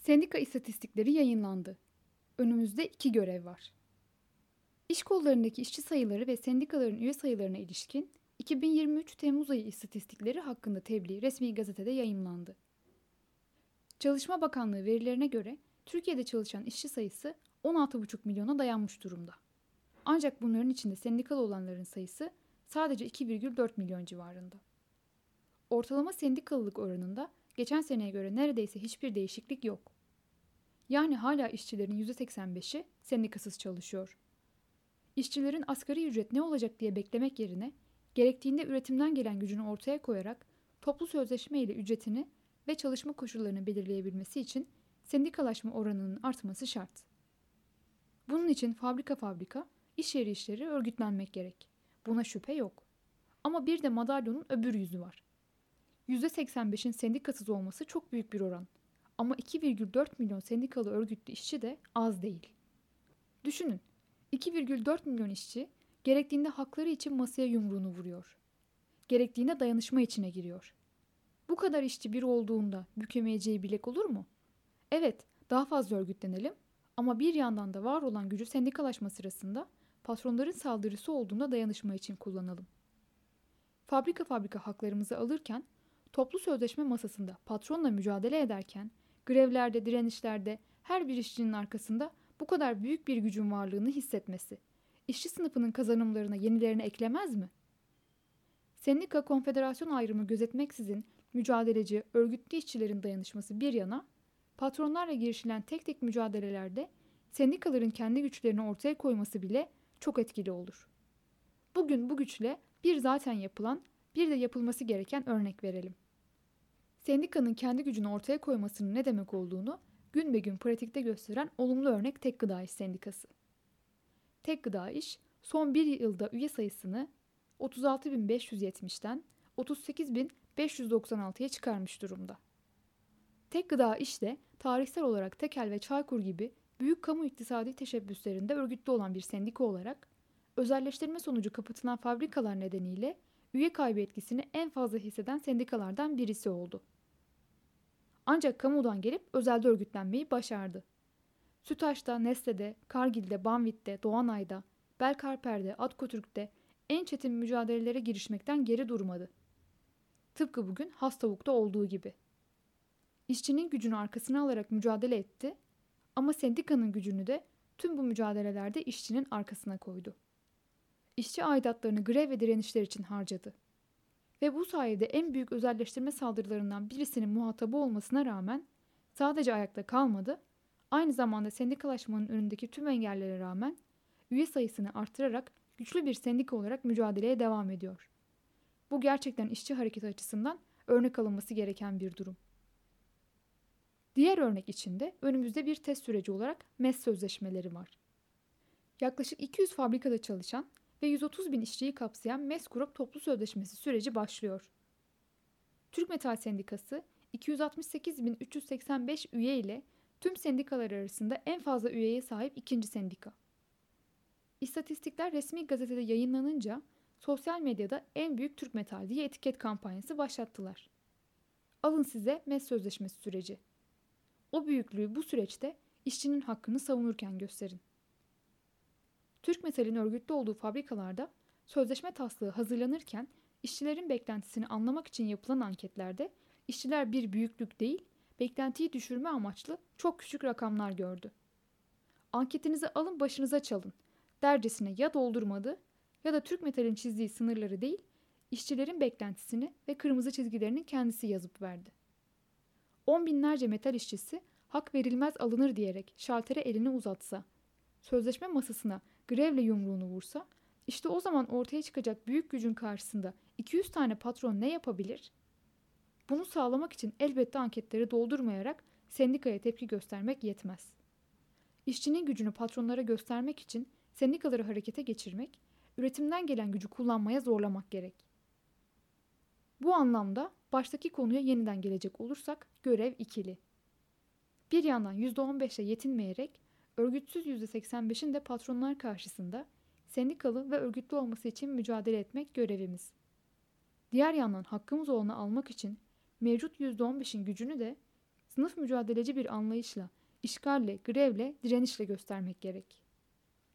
Sendika istatistikleri yayınlandı. Önümüzde iki görev var. İş kollarındaki işçi sayıları ve sendikaların üye sayılarına ilişkin 2023 Temmuz ayı istatistikleri hakkında tebliğ resmi gazetede yayınlandı. Çalışma Bakanlığı verilerine göre Türkiye'de çalışan işçi sayısı 16,5 milyona dayanmış durumda. Ancak bunların içinde sendikalı olanların sayısı sadece 2,4 milyon civarında. Ortalama sendikalılık oranında geçen seneye göre neredeyse hiçbir değişiklik yok. Yani hala işçilerin %85'i sendikasız çalışıyor. İşçilerin asgari ücret ne olacak diye beklemek yerine gerektiğinde üretimden gelen gücünü ortaya koyarak toplu sözleşme ile ücretini ve çalışma koşullarını belirleyebilmesi için sendikalaşma oranının artması şart. Bunun için fabrika fabrika, iş yeri işleri örgütlenmek gerek. Buna şüphe yok. Ama bir de madalyonun öbür yüzü var. %85'in sendikasız olması çok büyük bir oran. Ama 2,4 milyon sendikalı örgütlü işçi de az değil. Düşünün, 2,4 milyon işçi gerektiğinde hakları için masaya yumruğunu vuruyor. Gerektiğinde dayanışma içine giriyor. Bu kadar işçi bir olduğunda bükemeyeceği bilek olur mu? Evet, daha fazla örgütlenelim ama bir yandan da var olan gücü sendikalaşma sırasında patronların saldırısı olduğunda dayanışma için kullanalım. Fabrika fabrika haklarımızı alırken, toplu sözleşme masasında patronla mücadele ederken, grevlerde, direnişlerde her bir işçinin arkasında bu kadar büyük bir gücün varlığını hissetmesi, işçi sınıfının kazanımlarına yenilerini eklemez mi? Sendika konfederasyon ayrımı gözetmeksizin mücadeleci, örgütlü işçilerin dayanışması bir yana, patronlarla girişilen tek tek mücadelelerde sendikaların kendi güçlerini ortaya koyması bile çok etkili olur. Bugün bu güçle bir zaten yapılan, bir de yapılması gereken örnek verelim. Sendikanın kendi gücünü ortaya koymasının ne demek olduğunu gün be gün pratikte gösteren olumlu örnek Tek Gıda İş Sendikası. Tek Gıda İş son bir yılda üye sayısını 36.570'ten 38.596'ya çıkarmış durumda. Tek Gıda İş de tarihsel olarak Tekel ve Çaykur gibi büyük kamu iktisadi teşebbüslerinde örgütlü olan bir sendika olarak özelleştirme sonucu kapatılan fabrikalar nedeniyle üye kaybı etkisini en fazla hisseden sendikalardan birisi oldu. Ancak kamudan gelip özelde örgütlenmeyi başardı. Sütaş'ta, Nestle'de, Kargil'de, Banvit'te, Doğanay'da, Belkarper'de, Atkotürk'te en çetin mücadelelere girişmekten geri durmadı. Tıpkı bugün Hastavuk'ta olduğu gibi. İşçinin gücünü arkasına alarak mücadele etti ama sendikanın gücünü de tüm bu mücadelelerde işçinin arkasına koydu. İşçi aidatlarını grev ve direnişler için harcadı. Ve bu sayede en büyük özelleştirme saldırılarından birisinin muhatabı olmasına rağmen sadece ayakta kalmadı, aynı zamanda sendikalaşmanın önündeki tüm engellere rağmen üye sayısını artırarak güçlü bir sendika olarak mücadeleye devam ediyor. Bu gerçekten işçi hareketi açısından örnek alınması gereken bir durum. Diğer örnek içinde önümüzde bir test süreci olarak MES sözleşmeleri var. Yaklaşık 200 fabrikada çalışan ve 130 bin işçiyi kapsayan MES Grup toplu sözleşmesi süreci başlıyor. Türk Metal Sendikası 268.385 üye ile tüm sendikalar arasında en fazla üyeye sahip ikinci sendika. İstatistikler resmi gazetede yayınlanınca sosyal medyada en büyük Türk Metal diye etiket kampanyası başlattılar. Alın size MES sözleşmesi süreci. O büyüklüğü bu süreçte işçinin hakkını savunurken gösterin. Türk Metal'in örgütlü olduğu fabrikalarda sözleşme taslağı hazırlanırken işçilerin beklentisini anlamak için yapılan anketlerde işçiler bir büyüklük değil, beklentiyi düşürme amaçlı çok küçük rakamlar gördü. Anketinizi alın başınıza çalın dercesine ya doldurmadı ya da Türk Metal'in çizdiği sınırları değil, işçilerin beklentisini ve kırmızı çizgilerinin kendisi yazıp verdi. On binlerce metal işçisi hak verilmez alınır diyerek şaltere elini uzatsa, sözleşme masasına grevle yumruğunu vursa, işte o zaman ortaya çıkacak büyük gücün karşısında 200 tane patron ne yapabilir? Bunu sağlamak için elbette anketleri doldurmayarak sendikaya tepki göstermek yetmez. İşçinin gücünü patronlara göstermek için sendikaları harekete geçirmek, üretimden gelen gücü kullanmaya zorlamak gerek. Bu anlamda baştaki konuya yeniden gelecek olursak görev ikili. Bir yandan %15'e yetinmeyerek örgütsüz %85'in de patronlar karşısında sendikalı ve örgütlü olması için mücadele etmek görevimiz. Diğer yandan hakkımız olanı almak için mevcut %15'in gücünü de sınıf mücadeleci bir anlayışla, işgalle, grevle, direnişle göstermek gerek.